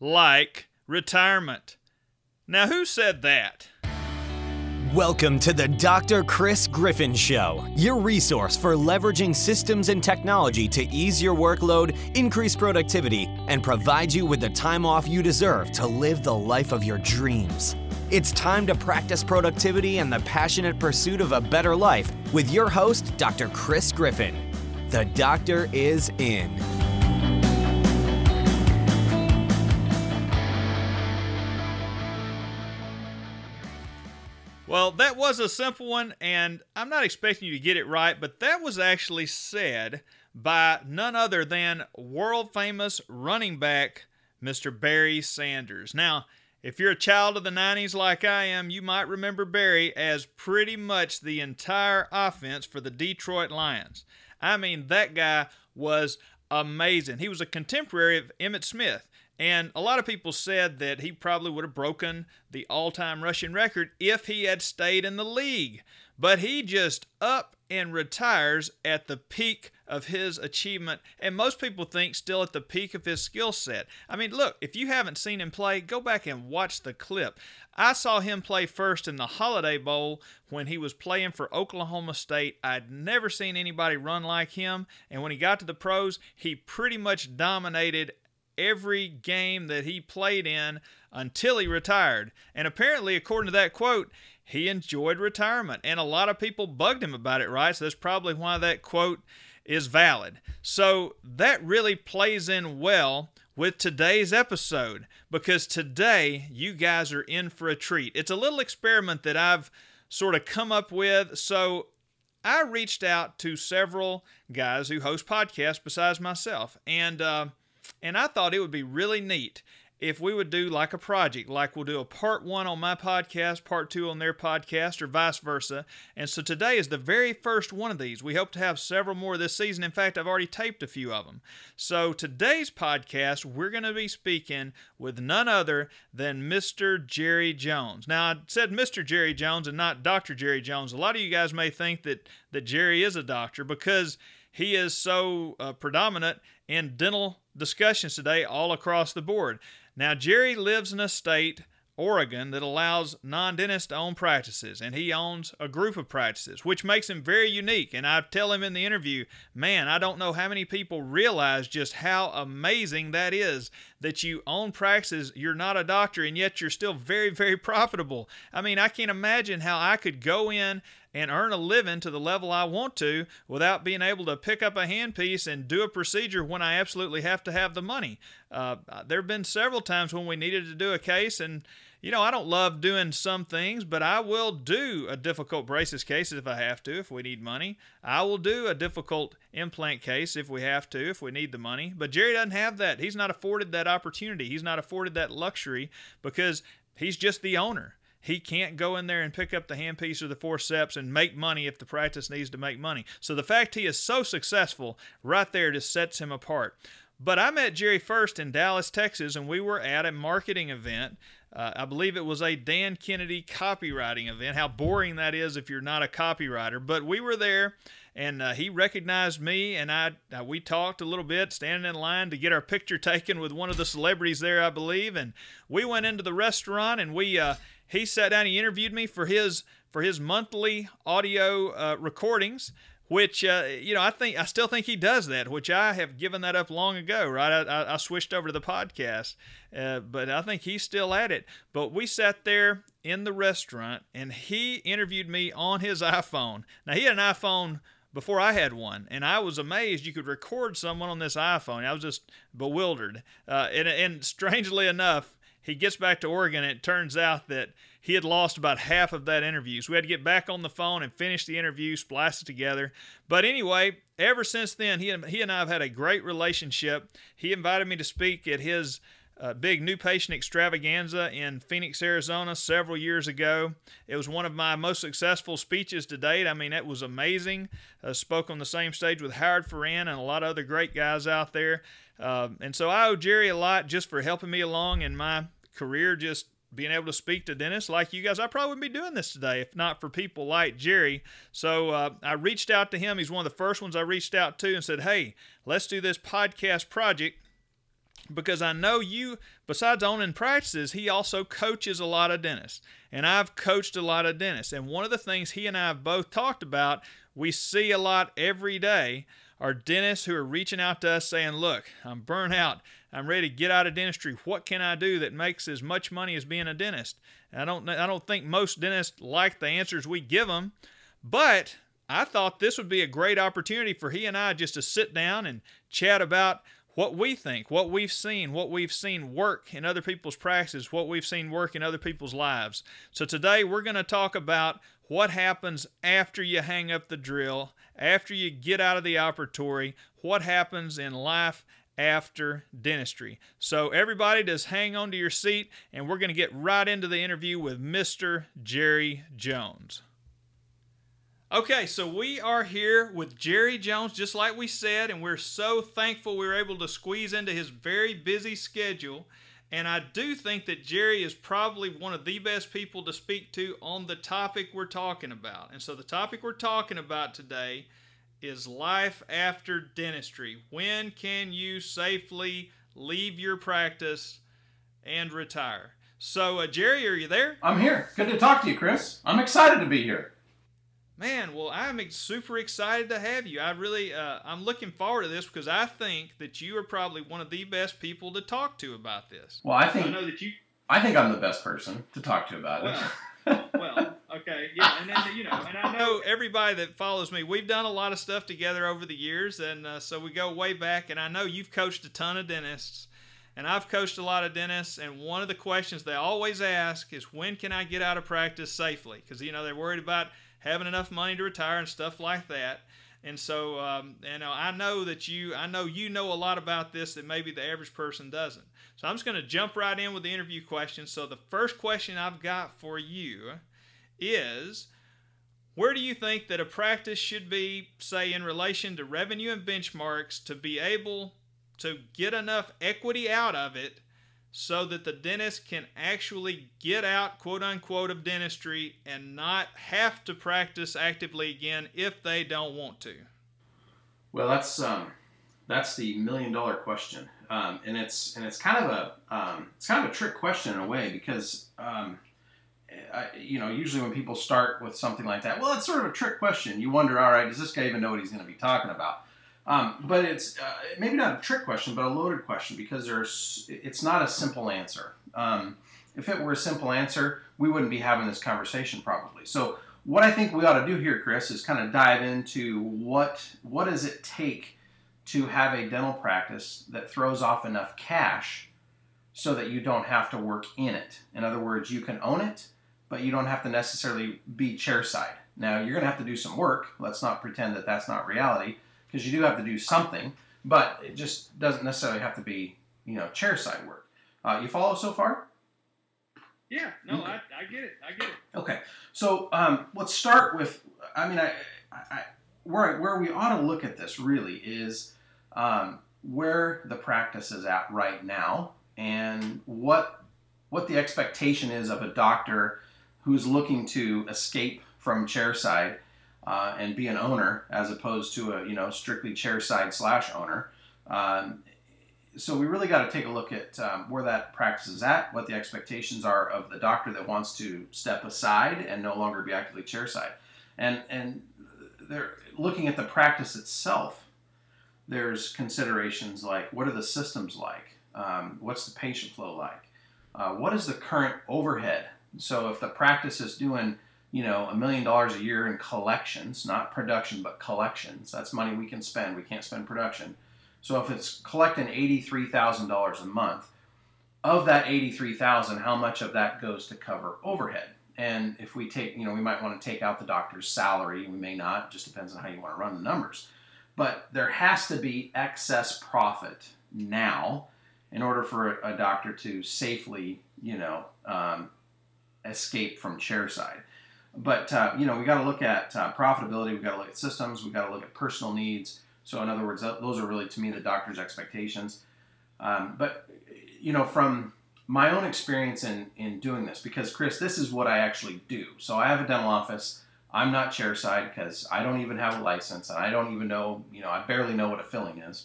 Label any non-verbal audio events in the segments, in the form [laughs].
like retirement. Now, who said that? Welcome to the Dr. Chris Griffin Show, your resource for leveraging systems and technology to ease your workload, increase productivity, and provide you with the time off you deserve to live the life of your dreams. It's time to practice productivity and the passionate pursuit of a better life with your host, Dr. Chris Griffin. The doctor is in. Well, that was a simple one, and I'm not expecting you to get it right, but that was actually said by none other than world famous running back, Mr. Barry Sanders. Now, if you're a child of the 90s like I am, you might remember Barry as pretty much the entire offense for the Detroit Lions. I mean, that guy was amazing. He was a contemporary of Emmitt Smith. And a lot of people said that he probably would have broken the all time rushing record if he had stayed in the league. But he just up and retires at the peak of his achievement, and most people think still at the peak of his skill set. I mean, look, if you haven't seen him play, go back and watch the clip. I saw him play first in the Holiday Bowl when he was playing for Oklahoma State. I'd never seen anybody run like him, and when he got to the pros, he pretty much dominated every game that he played in until he retired. And apparently, according to that quote, he enjoyed retirement. And a lot of people bugged him about it, right? So that's probably why that quote is valid. So that really plays in well with today's episode because today you guys are in for a treat. It's a little experiment that I've sort of come up with. So I reached out to several guys who host podcasts besides myself. And, uh, and I thought it would be really neat if we would do like a project, like we'll do a part one on my podcast, part two on their podcast, or vice versa. And so today is the very first one of these. We hope to have several more this season. In fact, I've already taped a few of them. So today's podcast, we're going to be speaking with none other than Mr. Jerry Jones. Now, I said Mr. Jerry Jones and not Dr. Jerry Jones. A lot of you guys may think that, that Jerry is a doctor because he is so uh, predominant in dental discussions today all across the board. Now, Jerry lives in a state, Oregon, that allows non dentists to own practices, and he owns a group of practices, which makes him very unique. And I tell him in the interview, man, I don't know how many people realize just how amazing that is that you own practices, you're not a doctor, and yet you're still very, very [laughs] profitable. I mean, I can't imagine how I could go in and earn a living to the level I want to without being able to pick up a handpiece and do a procedure when I absolutely have to have the money. Uh, there have been several times when we needed to do a case, and you know, I don't love doing some things, but I will do a difficult braces case if I have to, if we need money. I will do a difficult implant case if we have to, if we need the money. But Jerry doesn't have that. He's not afforded that opportunity. He's not afforded that luxury because he's just the owner. He can't go in there and pick up the handpiece or the forceps and make money if the practice needs to make money. So the fact he is so successful right there just sets him apart. But I met Jerry first in Dallas, Texas, and we were at a marketing event. Uh, I believe it was a Dan Kennedy copywriting event. How boring that is if you're not a copywriter. But we were there, and uh, he recognized me, and I uh, we talked a little bit, standing in line to get our picture taken with one of the celebrities there, I believe. And we went into the restaurant, and we uh, he sat down, he interviewed me for his for his monthly audio uh, recordings which uh, you know I think I still think he does that, which I have given that up long ago. Right, I, I, I switched over to the podcast, uh, but I think he's still at it. But we sat there in the restaurant, and he interviewed me on his iPhone. Now he had an iPhone before I had one, and I was amazed you could record someone on this iPhone. I was just bewildered, uh, and, and strangely enough, he gets back to Oregon, and it turns out that he had lost about half of that interview. So we had to get back on the phone and finish the interview, splice it together. But anyway, ever since then, he he and I have had a great relationship. He invited me to speak at his uh, big new patient extravaganza in Phoenix, Arizona, several years ago. It was one of my most successful speeches to date. I mean, it was amazing. I spoke on the same stage with Howard Farran and a lot of other great guys out there. Uh, and so I owe Jerry a lot just for helping me along in my career, just being able to speak to dentists like you guys. I probably wouldn't be doing this today if not for people like Jerry. So uh, I reached out to him. He's one of the first ones I reached out to and said, hey, let's do this podcast project. Because I know you, besides owning practices, he also coaches a lot of dentists. And I've coached a lot of dentists. And one of the things he and I have both talked about, we see a lot every day, are dentists who are reaching out to us saying, Look, I'm burnt out. I'm ready to get out of dentistry. What can I do that makes as much money as being a dentist? And I don't, I don't think most dentists like the answers we give them, but I thought this would be a great opportunity for he and I just to sit down and chat about what we think, what we've seen, what we've seen work in other people's practices, what we've seen work in other people's lives. So today we're going to talk about what happens after you hang up the drill, after you get out of the operatory, what happens in life after dentistry. So, everybody, just hang on to your seat, and we're going to get right into the interview with Mr. Jerry Jones. Okay, so we are here with Jerry Jones, just like we said, and we're so thankful we were able to squeeze into his very busy schedule. And I do think that Jerry is probably one of the best people to speak to on the topic we're talking about. And so, the topic we're talking about today is life after dentistry. When can you safely leave your practice and retire? So, uh, Jerry, are you there? I'm here. Good to talk to you, Chris. I'm excited to be here. Man, well, I'm super excited to have you. I really, uh, I'm looking forward to this because I think that you are probably one of the best people to talk to about this. Well, I think I know that you. I think I'm the best person to talk to about Well, it. [laughs] well, okay, yeah, and then you know, and I know [laughs] everybody that follows me. We've done a lot of stuff together over the years, and uh, so we go way back. And I know you've coached a ton of dentists, and I've coached a lot of dentists. And one of the questions they always ask is, "When can I get out of practice safely?" Because you know they're worried about having enough money to retire and stuff like that. And so, um, you know, I know that you, I know you know a lot about this that maybe the average person doesn't. So I'm just going to jump right in with the interview questions. So the first question I've got for you is, where do you think that a practice should be, say, in relation to revenue and benchmarks, to be able to get enough equity out of it so that the dentist can actually get out, quote unquote, of dentistry and not have to practice actively again if they don't want to? well, that's um, that's the million dollar question, um, and it's and it's kind of a um, it's kind of a trick question in a way because um, I, you know usually when people start with something like that, well, it's sort of a trick question. You wonder, all right, does this guy even know what he's going to be talking about? Um, but it's uh, maybe not a trick question, but a loaded question because there's it's not a simple answer. Um, if it were a simple answer, we wouldn't be having this conversation probably. So what I think we ought to do here, Chris, is kind of dive into what what does it take to have a dental practice that throws off enough cash so that you don't have to work in it. In other words, you can own it, but you don't have to necessarily be chairside. Now you're going to have to do some work. Let's not pretend that that's not reality because you do have to do something, but it just doesn't necessarily have to be, you know, chairside work. Uh, you follow so far? Yeah, no, I, I get it. I get it. Okay, so um, let's start with. I mean, I, I, where where we ought to look at this really is um, where the practice is at right now, and what what the expectation is of a doctor who's looking to escape from chairside uh, and be an owner as opposed to a you know strictly chairside slash owner. Um, so we really got to take a look at um, where that practice is at, what the expectations are of the doctor that wants to step aside and no longer be actively chairside, and and they're looking at the practice itself. There's considerations like what are the systems like, um, what's the patient flow like, uh, what is the current overhead. So if the practice is doing you know a million dollars a year in collections, not production but collections, that's money we can spend. We can't spend production so if it's collecting $83,000 a month, of that 83,000, how much of that goes to cover overhead? And if we take, you know, we might want to take out the doctor's salary, we may not, it just depends on how you want to run the numbers. But there has to be excess profit now in order for a doctor to safely, you know, um, escape from chairside. But, uh, you know, we got to look at uh, profitability, we got to look at systems, we got to look at personal needs, so in other words, those are really to me the doctor's expectations. Um, but you know, from my own experience in in doing this, because Chris, this is what I actually do. So I have a dental office. I'm not chairside because I don't even have a license, and I don't even know, you know, I barely know what a filling is.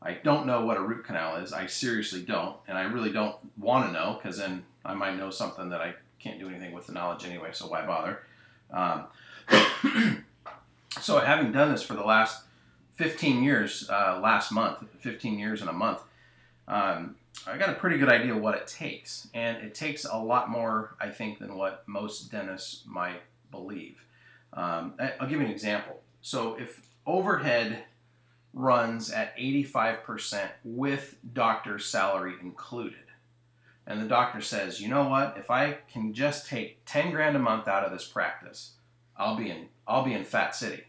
I don't know what a root canal is. I seriously don't, and I really don't want to know because then I might know something that I can't do anything with the knowledge anyway. So why bother? Um, [coughs] so having done this for the last 15 years, uh, last month, 15 years in a month, um, I got a pretty good idea what it takes, and it takes a lot more, I think, than what most dentists might believe. Um, I'll give you an example. So if overhead runs at 85% with doctor's salary included. And the doctor says, you know what? If I can just take 10 grand a month out of this practice, I'll be in I'll be in Fat City.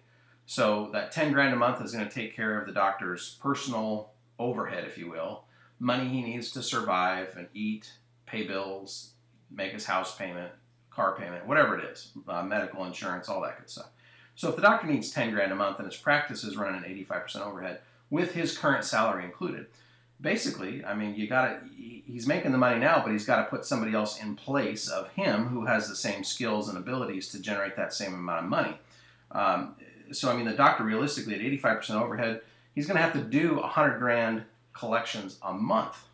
So that 10 grand a month is going to take care of the doctor's personal overhead, if you will, money he needs to survive and eat, pay bills, make his house payment, car payment, whatever it is, uh, medical insurance, all that good stuff. So if the doctor needs 10 grand a month and his practice is running an 85% overhead with his current salary included, basically, I mean, you got to, he's making the money now, but he's got to put somebody else in place of him who has the same skills and abilities to generate that same amount of money. Um, so, I mean, the doctor realistically at 85% overhead, he's going to have to do 100 grand collections a month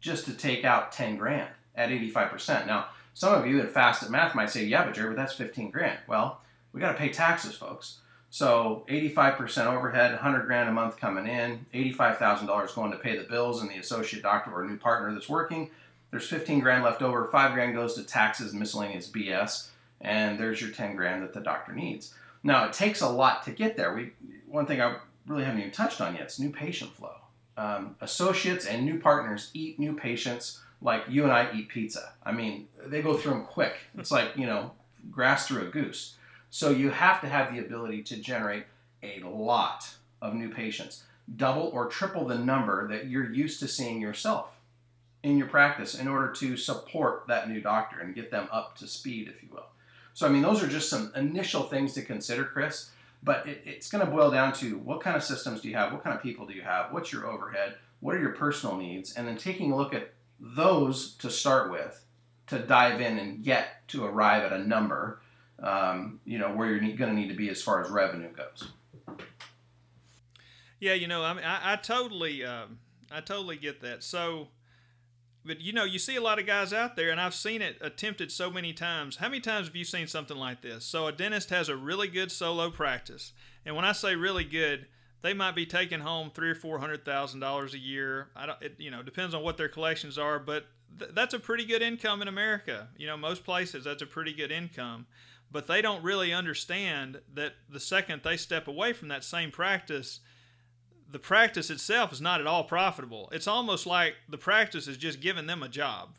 just to take out 10 grand at 85%. Now, some of you at fast at math might say, yeah, but Jerry, that's 15 grand. Well, we got to pay taxes, folks. So 85% overhead, 100 grand a month coming in, $85,000 going to pay the bills and the associate doctor or new partner that's working. There's 15 grand left over, 5 grand goes to taxes miscellaneous BS, and there's your 10 grand that the doctor needs. Now, it takes a lot to get there. We one thing I really haven't even touched on yet is new patient flow. Um, associates and new partners eat new patients like you and I eat pizza. I mean, they go through them quick. It's like, you know, grass through a goose. So you have to have the ability to generate a lot of new patients, double or triple the number that you're used to seeing yourself in your practice in order to support that new doctor and get them up to speed, if you will. So, I mean, those are just some initial things to consider, Chris, but it, it's going to boil down to what kind of systems do you have? What kind of people do you have? What's your overhead? What are your personal needs? And then taking a look at those to start with to dive in and get to arrive at a number um, you know, where you're going to need to be as far as revenue goes. Yeah, you know, I mean, I, I totally, uh, I totally get that. So, but you know, you see a lot of guys out there, and I've seen it attempted so many times. How many times have you seen something like this? So, a dentist has a really good solo practice, and when I say really good, they might be taking home three or four hundred thousand dollars a year. I don't, it, you know, depends on what their collections are, but th- that's a pretty good income in America. You know, most places that's a pretty good income but they don't really understand that the second they step away from that same practice, the practice itself is not at all profitable. It's almost like the practice is just giving them a job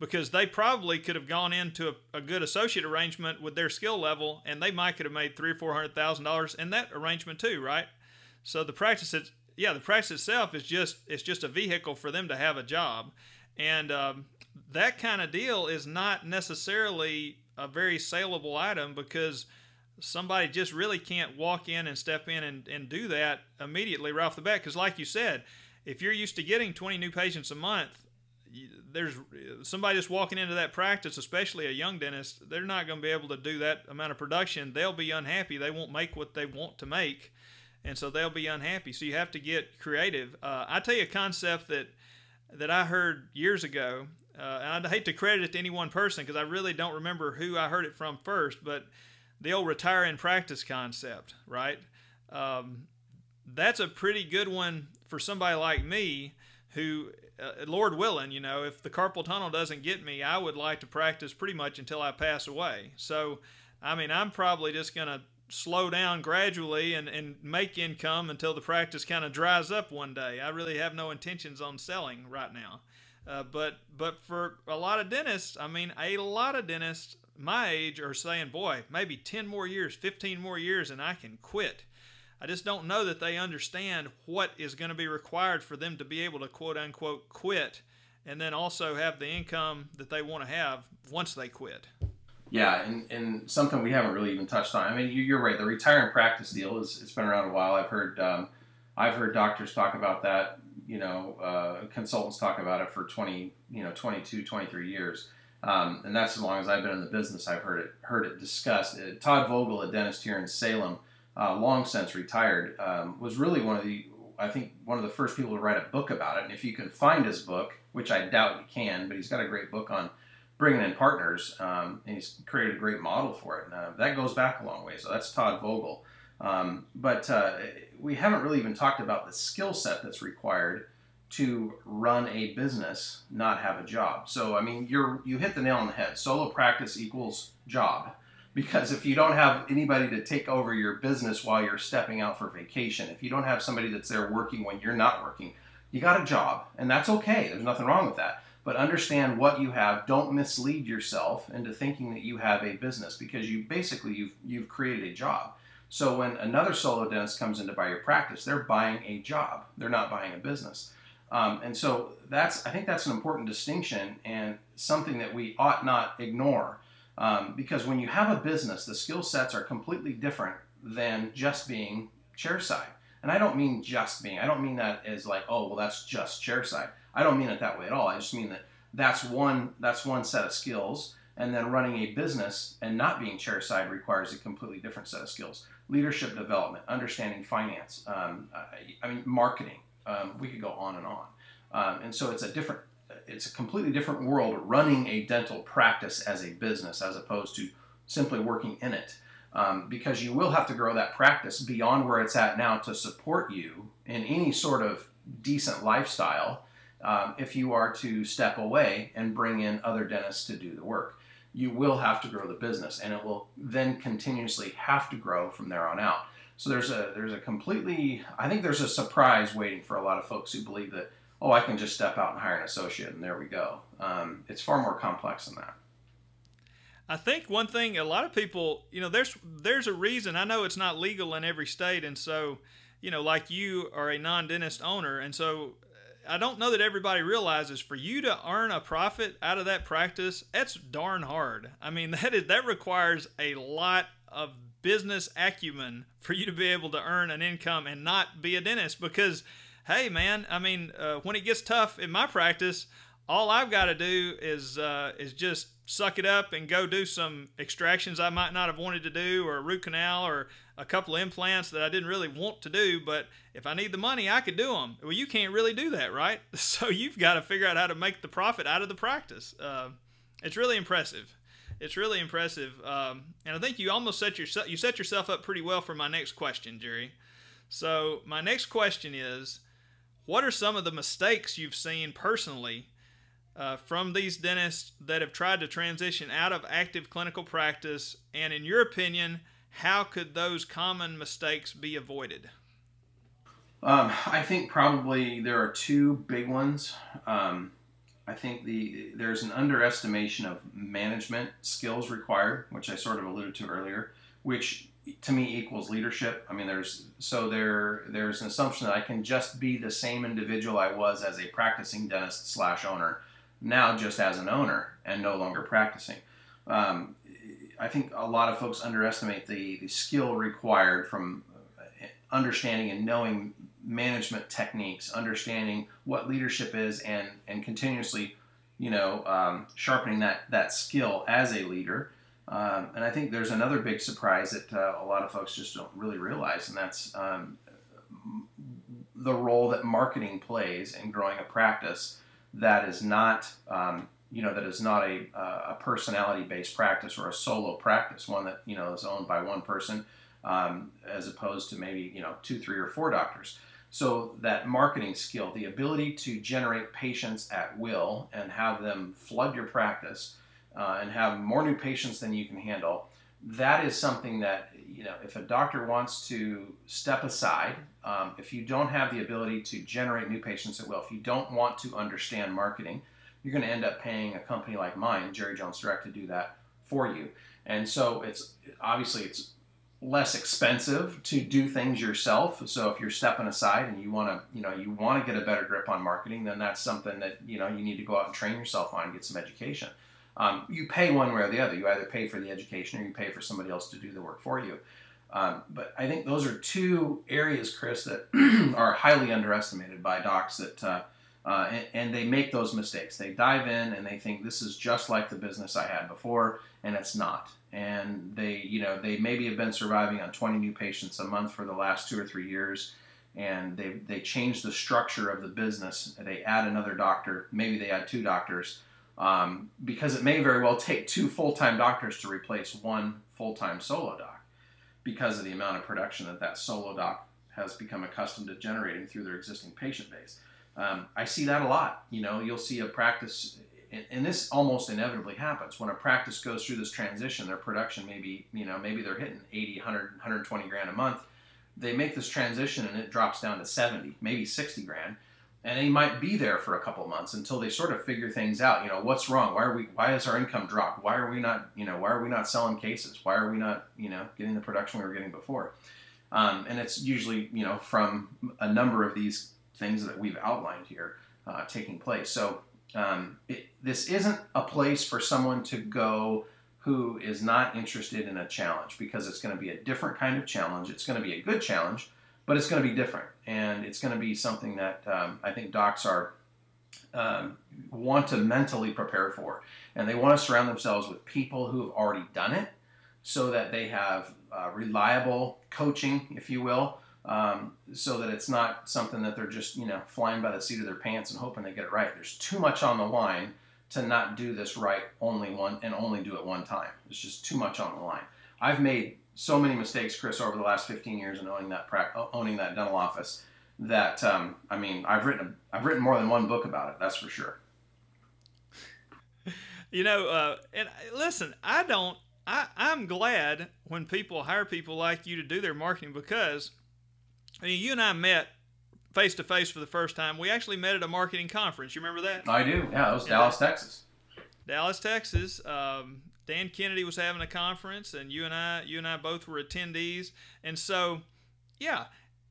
because they probably could have gone into a, a good associate arrangement with their skill level and they might could have made three or four hundred thousand dollars in that arrangement too, right? So the practice, yeah, the practice itself is just it's just a vehicle for them to have a job, and um, that kind of deal is not necessarily a very saleable item because somebody just really can't walk in and step in and, and do that immediately right off the bat. Because, like you said, if you're used to getting 20 new patients a month, there's somebody just walking into that practice, especially a young dentist, they're not going to be able to do that amount of production. They'll be unhappy. They won't make what they want to make, and so they'll be unhappy. So you have to get creative. Uh, I tell you a concept that that I heard years ago uh, and I'd hate to credit it to any one person because I really don't remember who I heard it from first, but the old retire in practice concept, right? Um, that's a pretty good one for somebody like me who, uh, Lord willing, you know, if the carpal tunnel doesn't get me, I would like to practice pretty much until I pass away. So, I mean, I'm probably just going to slow down gradually and, and make income until the practice kind of dries up one day. I really have no intentions on selling right now. Uh, but but for a lot of dentists, I mean, a lot of dentists my age are saying, "Boy, maybe 10 more years, 15 more years, and I can quit." I just don't know that they understand what is going to be required for them to be able to quote unquote quit, and then also have the income that they want to have once they quit. Yeah, and, and something we haven't really even touched on. I mean, you, are right. The retiring practice deal is it's been around a while. I've heard um, I've heard doctors talk about that you know, uh, consultants talk about it for 20, you know, 22, 23 years. Um, and that's as long as I've been in the business. I've heard it heard it discussed. Uh, Todd Vogel, a dentist here in Salem, uh, long since retired, um, was really one of the I think one of the first people to write a book about it. And if you can find his book, which I doubt you can, but he's got a great book on bringing in partners, um, and he's created a great model for it. And, uh, that goes back a long way. So that's Todd Vogel. Um, but uh, we haven't really even talked about the skill set that's required to run a business, not have a job. So I mean, you're you hit the nail on the head. Solo practice equals job. Because if you don't have anybody to take over your business while you're stepping out for vacation, if you don't have somebody that's there working when you're not working, you got a job, and that's okay. There's nothing wrong with that. But understand what you have. Don't mislead yourself into thinking that you have a business because you basically you've you've created a job. So when another solo dentist comes in to buy your practice, they're buying a job. They're not buying a business. Um, and so that's I think that's an important distinction and something that we ought not ignore. Um, because when you have a business, the skill sets are completely different than just being chairside. And I don't mean just being. I don't mean that as like, oh, well, that's just chairside. I don't mean it that way at all. I just mean that that's one that's one set of skills. And then running a business and not being chairside requires a completely different set of skills. Leadership development, understanding finance, um, I, I, mean marketing. Um, we could go on and on. Um, and so it's a different it's a completely different world running a dental practice as a business as opposed to simply working in it. Um, because you will have to grow that practice beyond where it's at now to support you in any sort of decent lifestyle um, if you are to step away and bring in other dentists to do the work. You will have to grow the business and it will then continuously have to grow from there on out. So there's a there's a completely I think there's a surprise waiting for a lot of folks who believe that oh, I can just step out and hire an associate, and there we go. Um, it's far more complex than that. I think one thing a lot of people, you know, there's there's a reason. I know it's not legal in every state, and so, you know, like you are a non-dentist owner, and so I don't know that everybody realizes for you to earn a profit out of that practice, that's darn hard. I mean, [laughs] that is that requires a lot of business acumen for you to be able to earn an income and not be a dentist because hey, man, I mean, uh, when it gets tough in my practice, all I've got to do is uh, is just suck it up and go do some extractions I might not have wanted to do, or a root canal, or a couple of implants that I didn't really want to do. But if I need the money, I could do them. Well, you can't really do that, right? [laughs] So you've got to figure out how to make the profit out of the practice. Uh, it's really impressive. It's really impressive, um, and I think you almost set yourself you set yourself up pretty well for my next question, Jerry. So my next question is what are some of the mistakes you've seen personally uh, from these dentists that have tried to transition out of active clinical practice? And in your opinion, how could those common mistakes be avoided? Um, I think probably there are two big ones. Um, I think the there's an underestimation of management skills required, which I sort of alluded to earlier, which to me equals leadership. I mean, there's so there there's an assumption that I can just be the same individual I was as a practicing dentist slash owner, now just as an owner and no longer practicing. Um, I think a lot of folks underestimate the, the skill required from understanding and knowing management techniques, understanding what leadership is, and and continuously, you know, um, sharpening that that skill as a leader. Um, and I think there's another big surprise that uh, a lot of folks just don't really realize, and that's um, the role that marketing plays in growing a practice that is not, um, you know, that is not a, a personality-based practice or a solo practice, one that you know is owned by one person, um, as opposed to maybe you know two, three, or four doctors. So that marketing skill, the ability to generate patients at will and have them flood your practice uh, and have more new patients than you can handle, that is something that you know if a doctor wants to step aside um, if you don't have the ability to generate new patients at will if you don't want to understand marketing you're going to end up paying a company like mine jerry jones direct to do that for you. And so it's obviously it's less expensive to do things yourself. So if you're stepping aside and you want to you know you want to get a better grip on marketing then that's something that you know you need to go out and train yourself on and get some education um, you pay one way or the other. You either pay for the education or you pay for somebody else to do the work for you. Um, but I think those are two areas, Chris, that [clears throat] are highly underestimated by docs that, uh, uh, and, and, they make those mistakes. They dive in and they think this is just like the business I had before, and it's not. And they, you know, they maybe have been surviving on 20 new patients a month for the last two or three years, and they they change the structure of the business. They add another doctor, maybe they add two doctors, um, because it may very well take two full time doctors to replace one full time solo doc, because of the amount of production that that solo doc has become accustomed to generating through their existing patient base. Um, I see that a lot. You know, you'll see a practice, and, and this almost inevitably happens when a practice goes through this transition. Their production maybe, you know, maybe they're hitting 80, 100, 120 grand a month they make this transition and it drops down to 70, maybe 60 grand. And they might be there for a couple months until they sort of figure things out. You know, what's wrong? Why are we? Why is our income dropped? Why are we not? You know, why are we not selling cases? Why are we not? You know, getting the production we were getting before? Um, and it's usually you know from a number of these things that we've outlined here uh, taking place. So um, it, this isn't a place for someone to go who is not interested in a challenge because it's going to be a different kind of challenge. It's going to be a good challenge, but it's going to be different, and it's going to be something that um, I think docs are um, want to mentally prepare for, and they want to surround themselves with people who have already done it, so that they have uh, reliable coaching, if you will. Um, so that it's not something that they're just you know flying by the seat of their pants and hoping they get it right. There's too much on the line to not do this right only one and only do it one time. It's just too much on the line. I've made so many mistakes, Chris, over the last 15 years in owning that owning that dental office that um, I mean I've written I've written more than one book about it. That's for sure. [laughs] You know, uh, and uh, listen, I don't. I, I'm glad when people hire people like you to do their marketing because I mean, you and I met face to face for the first time. We actually met at a marketing conference. You remember that? I do. Yeah, it was Dallas, Texas. Dallas, Texas. Um, Dan Kennedy was having a conference, and you and I, you and I both were attendees. And so, yeah,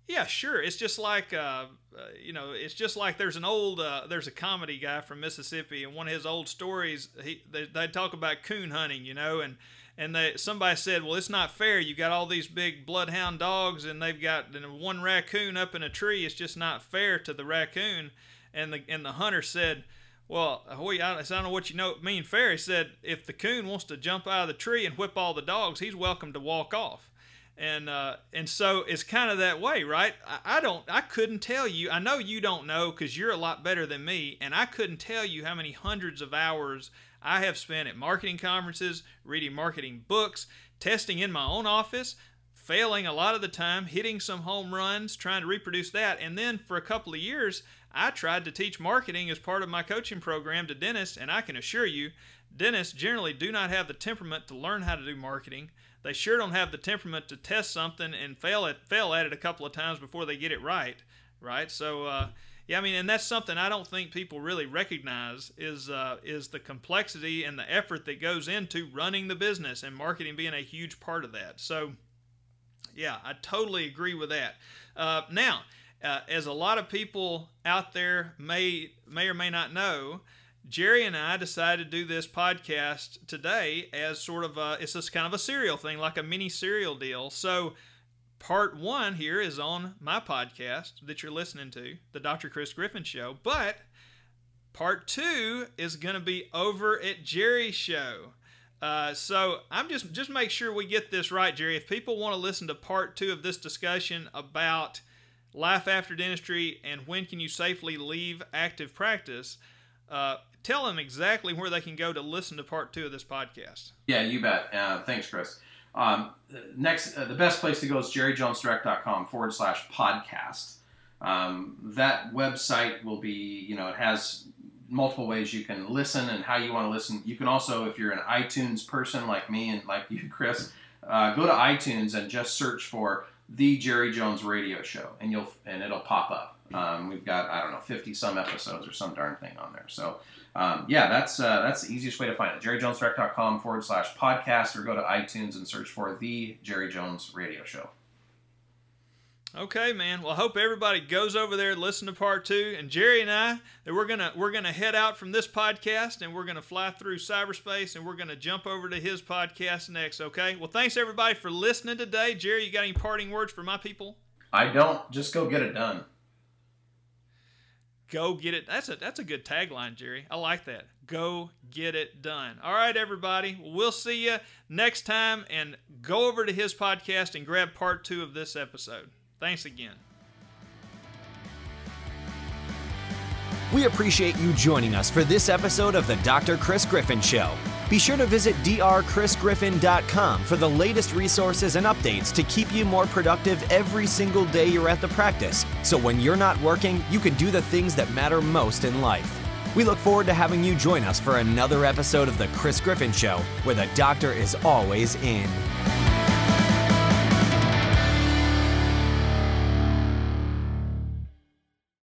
yeah, sure. It's just like, uh, uh, you know, it's just like there's an old, uh, there's a comedy guy from Mississippi, and one of his old stories, he they, they talk about coon hunting, you know, and and they somebody said, "Well, it's not fair. You got all these big bloodhound dogs, and they've got one raccoon up in a tree. It's just not fair to the raccoon." And the and the hunter said, "Well, I don't know what you know Me and He said, "If the coon wants to jump out of the tree and whip all the dogs, he's welcome to walk off." And uh, and so it's kind of that way, right? I, I don't, I couldn't tell you. I know you don't know because you're a lot better than me, and I couldn't tell you how many hundreds of hours I have spent at marketing conferences, reading marketing books, testing in my own office, failing a lot of the time, hitting some home runs, trying to reproduce that. And then for a couple of years, I tried to teach marketing as part of my coaching program to dentists, and I can assure you, dentists generally do not have the temperament to learn how to do marketing. They sure don't have the temperament to test something and fail at fail at it a couple of times before they get it right, right? So uh, yeah, I mean, and that's something I don't think people really recognize is uh, is the complexity and the effort that goes into running the business and marketing being a huge part of that. So, yeah, I totally agree with that. Uh, now, uh, as a lot of people out there may may or may not know, Jerry and I decided to do this podcast today as sort of a, it's just kind of a serial thing, like a mini serial deal. So part one here is on my podcast that you're listening to, the Dr. Chris Griffin Show. But part two is going to be over at Jerry's show. Uh, so I'm just just make sure we get this right, Jerry. If people want to listen to part two of this discussion about life after dentistry and when can you safely leave active practice, uh, tell them exactly where they can go to listen to part two of this podcast. Yeah, you bet. Uh, thanks, Chris. Um, next, uh, the best place to go is jerryjonesdirect.com forward slash podcast. Um, that website will be, you know, it has multiple ways you can listen and how you want to listen. You can also, if you're an iTunes person like me and like you, [laughs] Chris, uh, go to iTunes and just search for the Jerry Jones Radio Show, and you'll and it'll pop up. Um, we've got I don't know 50 some episodes or some darn thing on there. So um, yeah, that's uh, that's the easiest way to find it. JerryJonesDirect.com forward slash podcast, or go to iTunes and search for the Jerry Jones Radio Show. Okay, man. Well, I hope everybody goes over there and listen to part two. And Jerry and I, that we're gonna we're gonna head out from this podcast and we're gonna fly through cyberspace and we're gonna jump over to his podcast next. Okay. Well, thanks everybody for listening today. Jerry, you got any parting words for my people? I don't. Just go get it done. Go get it. That's a that's a good tagline, Jerry. I like that. Go get it done. All right, everybody. We'll see you next time, and go over to his podcast and grab part two of this episode. Thanks again. We appreciate you joining us for this episode of the Dr. Chris Griffin Show. Be sure to visit drchrisgriffin.com for the latest resources and updates to keep you more productive every single day you're at the practice. So when you're not working, you can do the things that matter most in life. We look forward to having you join us for another episode of The Chris Griffin Show, where the doctor is always in.